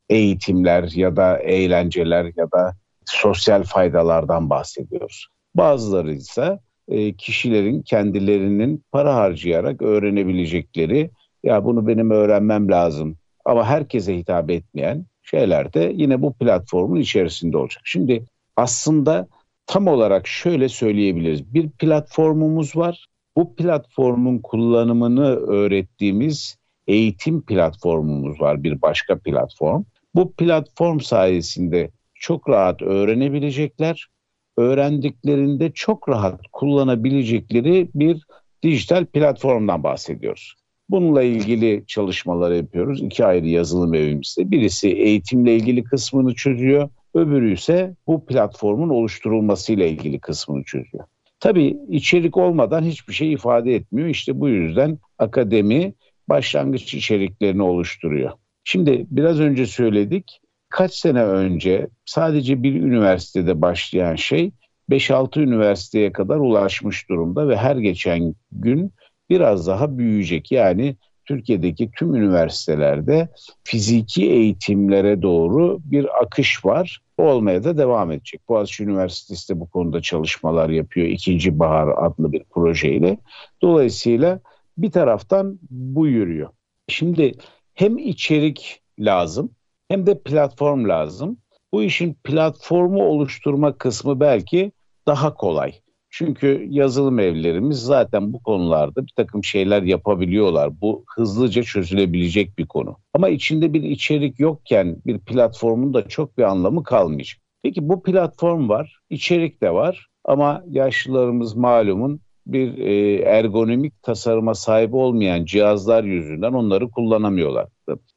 eğitimler ya da eğlenceler ya da sosyal faydalardan bahsediyoruz. Bazıları ise e, kişilerin kendilerinin para harcayarak öğrenebilecekleri ya bunu benim öğrenmem lazım ama herkese hitap etmeyen şeyler de yine bu platformun içerisinde olacak. Şimdi aslında tam olarak şöyle söyleyebiliriz. Bir platformumuz var. Bu platformun kullanımını öğrettiğimiz eğitim platformumuz var bir başka platform. Bu platform sayesinde çok rahat öğrenebilecekler. Öğrendiklerinde çok rahat kullanabilecekleri bir dijital platformdan bahsediyoruz. Bununla ilgili çalışmalar yapıyoruz. İki ayrı yazılım evimizde. Birisi eğitimle ilgili kısmını çözüyor. Öbürü ise bu platformun oluşturulmasıyla ilgili kısmını çözüyor. Tabii içerik olmadan hiçbir şey ifade etmiyor. İşte bu yüzden akademi başlangıç içeriklerini oluşturuyor. Şimdi biraz önce söyledik. Kaç sene önce sadece bir üniversitede başlayan şey 5-6 üniversiteye kadar ulaşmış durumda ve her geçen gün biraz daha büyüyecek. Yani Türkiye'deki tüm üniversitelerde fiziki eğitimlere doğru bir akış var. Olmaya da devam edecek. Boğaziçi Üniversitesi de bu konuda çalışmalar yapıyor. İkinci Bahar adlı bir projeyle. Dolayısıyla bir taraftan bu yürüyor. Şimdi hem içerik lazım hem de platform lazım. Bu işin platformu oluşturma kısmı belki daha kolay. Çünkü yazılım evlerimiz zaten bu konularda bir takım şeyler yapabiliyorlar. Bu hızlıca çözülebilecek bir konu. Ama içinde bir içerik yokken bir platformun da çok bir anlamı kalmayacak. Peki bu platform var, içerik de var ama yaşlılarımız malumun bir e, ergonomik tasarıma sahip olmayan cihazlar yüzünden onları kullanamıyorlar.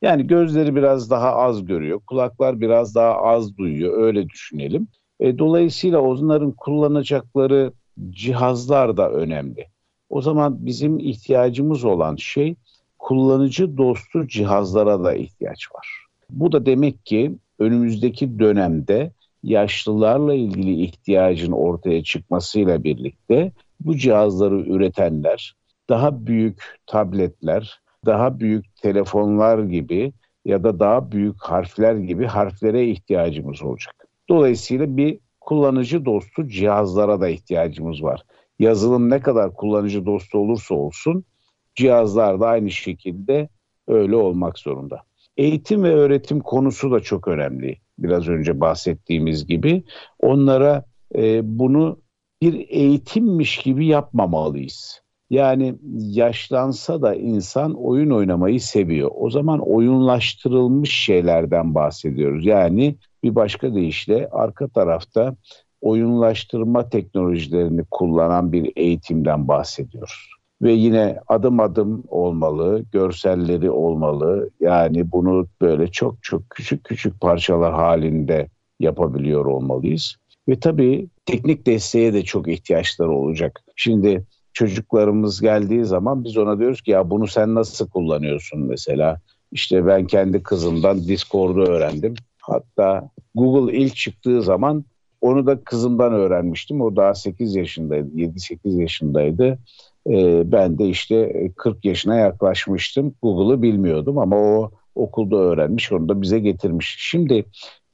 Yani gözleri biraz daha az görüyor, kulaklar biraz daha az duyuyor öyle düşünelim. E, dolayısıyla onların kullanacakları cihazlar da önemli. O zaman bizim ihtiyacımız olan şey kullanıcı dostu cihazlara da ihtiyaç var. Bu da demek ki önümüzdeki dönemde yaşlılarla ilgili ihtiyacın ortaya çıkmasıyla birlikte bu cihazları üretenler daha büyük tabletler, daha büyük telefonlar gibi ya da daha büyük harfler gibi harflere ihtiyacımız olacak. Dolayısıyla bir kullanıcı dostu cihazlara da ihtiyacımız var. Yazılım ne kadar kullanıcı dostu olursa olsun cihazlar da aynı şekilde öyle olmak zorunda. Eğitim ve öğretim konusu da çok önemli. Biraz önce bahsettiğimiz gibi onlara e, bunu bir eğitimmiş gibi yapmamalıyız. Yani yaşlansa da insan oyun oynamayı seviyor. O zaman oyunlaştırılmış şeylerden bahsediyoruz. Yani bir başka deyişle arka tarafta oyunlaştırma teknolojilerini kullanan bir eğitimden bahsediyoruz. Ve yine adım adım olmalı, görselleri olmalı. Yani bunu böyle çok çok küçük küçük parçalar halinde yapabiliyor olmalıyız. Ve tabii teknik desteğe de çok ihtiyaçları olacak. Şimdi çocuklarımız geldiği zaman biz ona diyoruz ki ya bunu sen nasıl kullanıyorsun mesela? İşte ben kendi kızımdan Discord'u öğrendim. Hatta Google ilk çıktığı zaman onu da kızımdan öğrenmiştim. O daha 8 yaşındaydı, 7-8 yaşındaydı. Ee, ben de işte 40 yaşına yaklaşmıştım. Google'ı bilmiyordum ama o okulda öğrenmiş, onu da bize getirmiş. Şimdi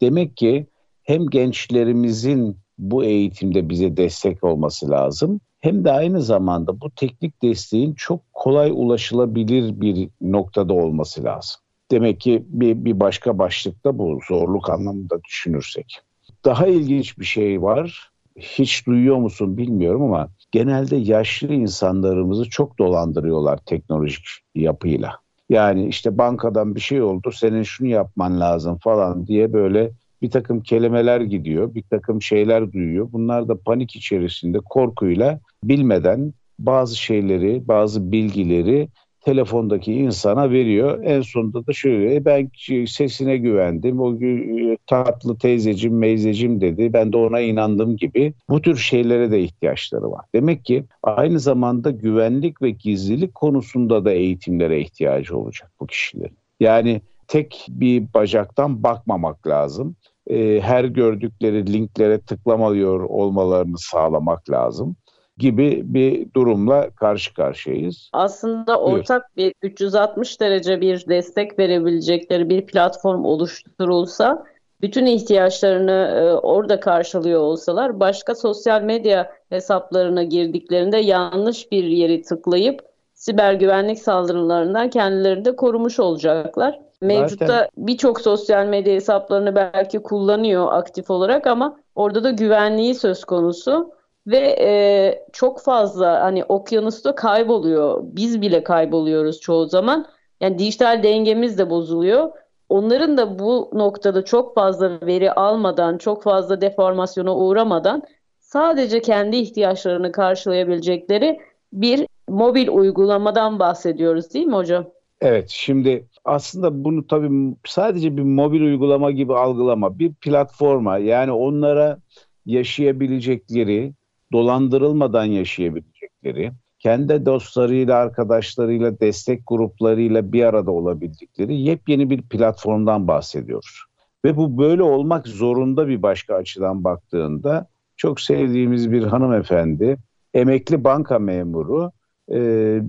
demek ki hem gençlerimizin bu eğitimde bize destek olması lazım. Hem de aynı zamanda bu teknik desteğin çok kolay ulaşılabilir bir noktada olması lazım. Demek ki bir, bir başka başlıkta bu zorluk anlamında düşünürsek. Daha ilginç bir şey var. Hiç duyuyor musun bilmiyorum ama genelde yaşlı insanlarımızı çok dolandırıyorlar teknolojik yapıyla. Yani işte bankadan bir şey oldu senin şunu yapman lazım falan diye böyle bir takım kelimeler gidiyor, bir takım şeyler duyuyor. Bunlar da panik içerisinde korkuyla bilmeden bazı şeyleri, bazı bilgileri telefondaki insana veriyor. En sonunda da şöyle e, ben sesine güvendim. O e, tatlı teyzecim, meyzecim dedi. Ben de ona inandım gibi. Bu tür şeylere de ihtiyaçları var. Demek ki aynı zamanda güvenlik ve gizlilik konusunda da eğitimlere ihtiyacı olacak bu kişilerin. Yani tek bir bacaktan bakmamak lazım. E, her gördükleri linklere tıklamalıyor olmalarını sağlamak lazım gibi bir durumla karşı karşıyayız. Aslında ortak bir 360 derece bir destek verebilecekleri bir platform oluşturulsa bütün ihtiyaçlarını e, orada karşılıyor olsalar başka sosyal medya hesaplarına girdiklerinde yanlış bir yeri tıklayıp siber güvenlik saldırılarından kendilerini de korumuş olacaklar. Mevcutta birçok sosyal medya hesaplarını belki kullanıyor aktif olarak ama orada da güvenliği söz konusu ve e, çok fazla hani okyanusta kayboluyor. Biz bile kayboluyoruz çoğu zaman. Yani dijital dengemiz de bozuluyor. Onların da bu noktada çok fazla veri almadan, çok fazla deformasyona uğramadan sadece kendi ihtiyaçlarını karşılayabilecekleri bir mobil uygulamadan bahsediyoruz değil mi hocam? Evet şimdi aslında bunu tabii sadece bir mobil uygulama gibi algılama. Bir platforma yani onlara yaşayabilecekleri, dolandırılmadan yaşayabilecekleri, kendi dostlarıyla, arkadaşlarıyla, destek gruplarıyla bir arada olabildikleri yepyeni bir platformdan bahsediyoruz. Ve bu böyle olmak zorunda bir başka açıdan baktığında çok sevdiğimiz bir hanımefendi, emekli banka memuru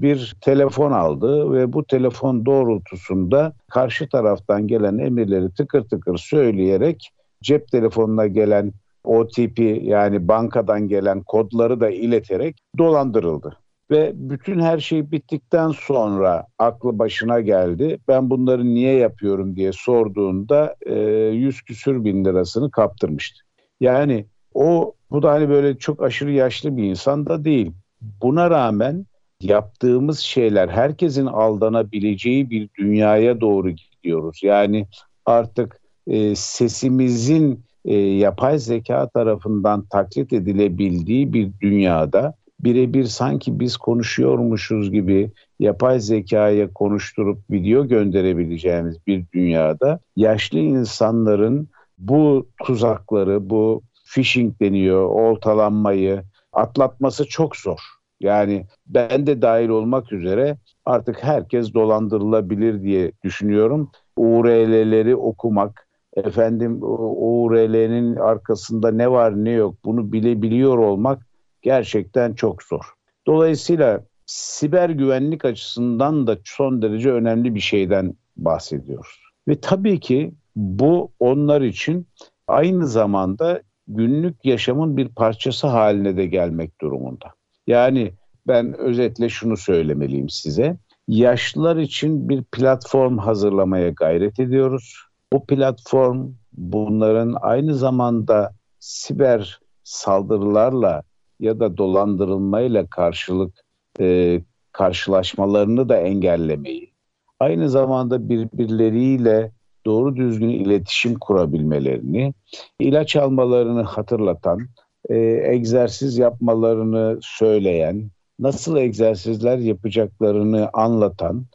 bir telefon aldı ve bu telefon doğrultusunda karşı taraftan gelen emirleri tıkır tıkır söyleyerek cep telefonuna gelen OTP yani bankadan gelen kodları da ileterek dolandırıldı. Ve bütün her şey bittikten sonra aklı başına geldi. Ben bunları niye yapıyorum diye sorduğunda e, 100 küsür bin lirasını kaptırmıştı. Yani o bu da hani böyle çok aşırı yaşlı bir insan da değil. Buna rağmen yaptığımız şeyler herkesin aldanabileceği bir dünyaya doğru gidiyoruz. Yani artık e, sesimizin e, yapay zeka tarafından taklit edilebildiği bir dünyada birebir sanki biz konuşuyormuşuz gibi yapay zekaya konuşturup video gönderebileceğimiz bir dünyada yaşlı insanların bu tuzakları, bu phishing deniyor, oltalanmayı atlatması çok zor. Yani ben de dahil olmak üzere artık herkes dolandırılabilir diye düşünüyorum. URL'leri okumak, efendim URL'nin arkasında ne var ne yok bunu bilebiliyor olmak gerçekten çok zor. Dolayısıyla siber güvenlik açısından da son derece önemli bir şeyden bahsediyoruz. Ve tabii ki bu onlar için aynı zamanda günlük yaşamın bir parçası haline de gelmek durumunda. Yani ben özetle şunu söylemeliyim size. Yaşlılar için bir platform hazırlamaya gayret ediyoruz bu platform bunların aynı zamanda siber saldırılarla ya da dolandırılmayla karşılık e, karşılaşmalarını da engellemeyi, aynı zamanda birbirleriyle doğru düzgün iletişim kurabilmelerini, ilaç almalarını hatırlatan, e, egzersiz yapmalarını söyleyen, nasıl egzersizler yapacaklarını anlatan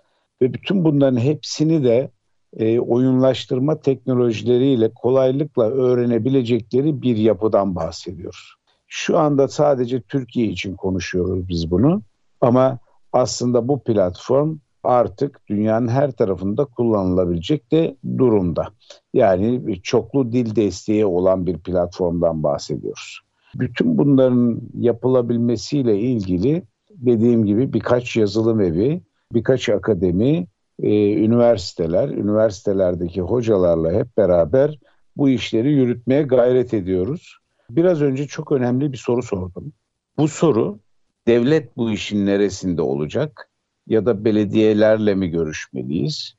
ve bütün bunların hepsini de e, oyunlaştırma teknolojileriyle kolaylıkla öğrenebilecekleri bir yapıdan bahsediyoruz. Şu anda sadece Türkiye için konuşuyoruz biz bunu ama aslında bu platform artık dünyanın her tarafında kullanılabilecek de durumda. Yani çoklu dil desteği olan bir platformdan bahsediyoruz. Bütün bunların yapılabilmesiyle ilgili dediğim gibi birkaç yazılım evi, birkaç akademi e, üniversiteler, üniversitelerdeki hocalarla hep beraber bu işleri yürütmeye gayret ediyoruz. Biraz önce çok önemli bir soru sordum. Bu soru devlet bu işin neresinde olacak ya da belediyelerle mi görüşmeliyiz?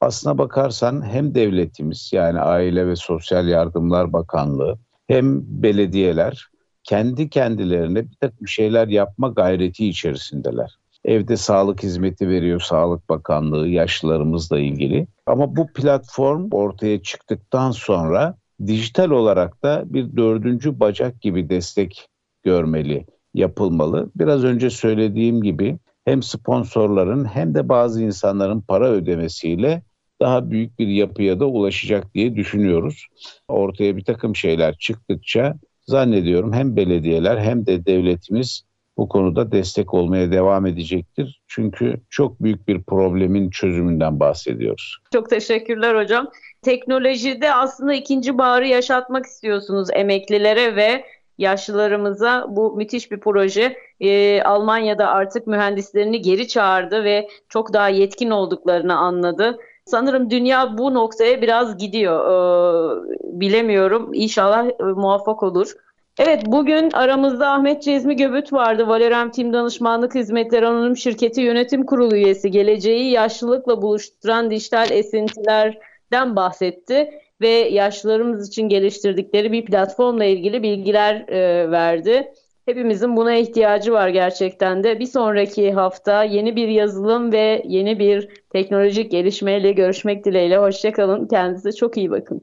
Aslına bakarsan hem devletimiz yani Aile ve Sosyal Yardımlar Bakanlığı hem belediyeler kendi kendilerine bir takım şeyler yapma gayreti içerisindeler. Evde sağlık hizmeti veriyor Sağlık Bakanlığı yaşlılarımızla ilgili. Ama bu platform ortaya çıktıktan sonra dijital olarak da bir dördüncü bacak gibi destek görmeli, yapılmalı. Biraz önce söylediğim gibi hem sponsorların hem de bazı insanların para ödemesiyle daha büyük bir yapıya da ulaşacak diye düşünüyoruz. Ortaya bir takım şeyler çıktıkça zannediyorum hem belediyeler hem de devletimiz bu konuda destek olmaya devam edecektir. Çünkü çok büyük bir problemin çözümünden bahsediyoruz. Çok teşekkürler hocam. Teknolojide aslında ikinci baharı yaşatmak istiyorsunuz emeklilere ve yaşlılarımıza bu müthiş bir proje. Ee, Almanya'da artık mühendislerini geri çağırdı ve çok daha yetkin olduklarını anladı. Sanırım dünya bu noktaya biraz gidiyor. Ee, bilemiyorum. İnşallah e, muvaffak olur. Evet bugün aramızda Ahmet Cezmi Göbüt vardı. Valerem Tim Danışmanlık Hizmetleri Anonim Şirketi Yönetim Kurulu üyesi. Geleceği yaşlılıkla buluşturan dijital esintilerden bahsetti ve yaşlılarımız için geliştirdikleri bir platformla ilgili bilgiler e, verdi. Hepimizin buna ihtiyacı var gerçekten de. Bir sonraki hafta yeni bir yazılım ve yeni bir teknolojik gelişmeyle görüşmek dileğiyle. Hoşçakalın. Kendinize çok iyi bakın.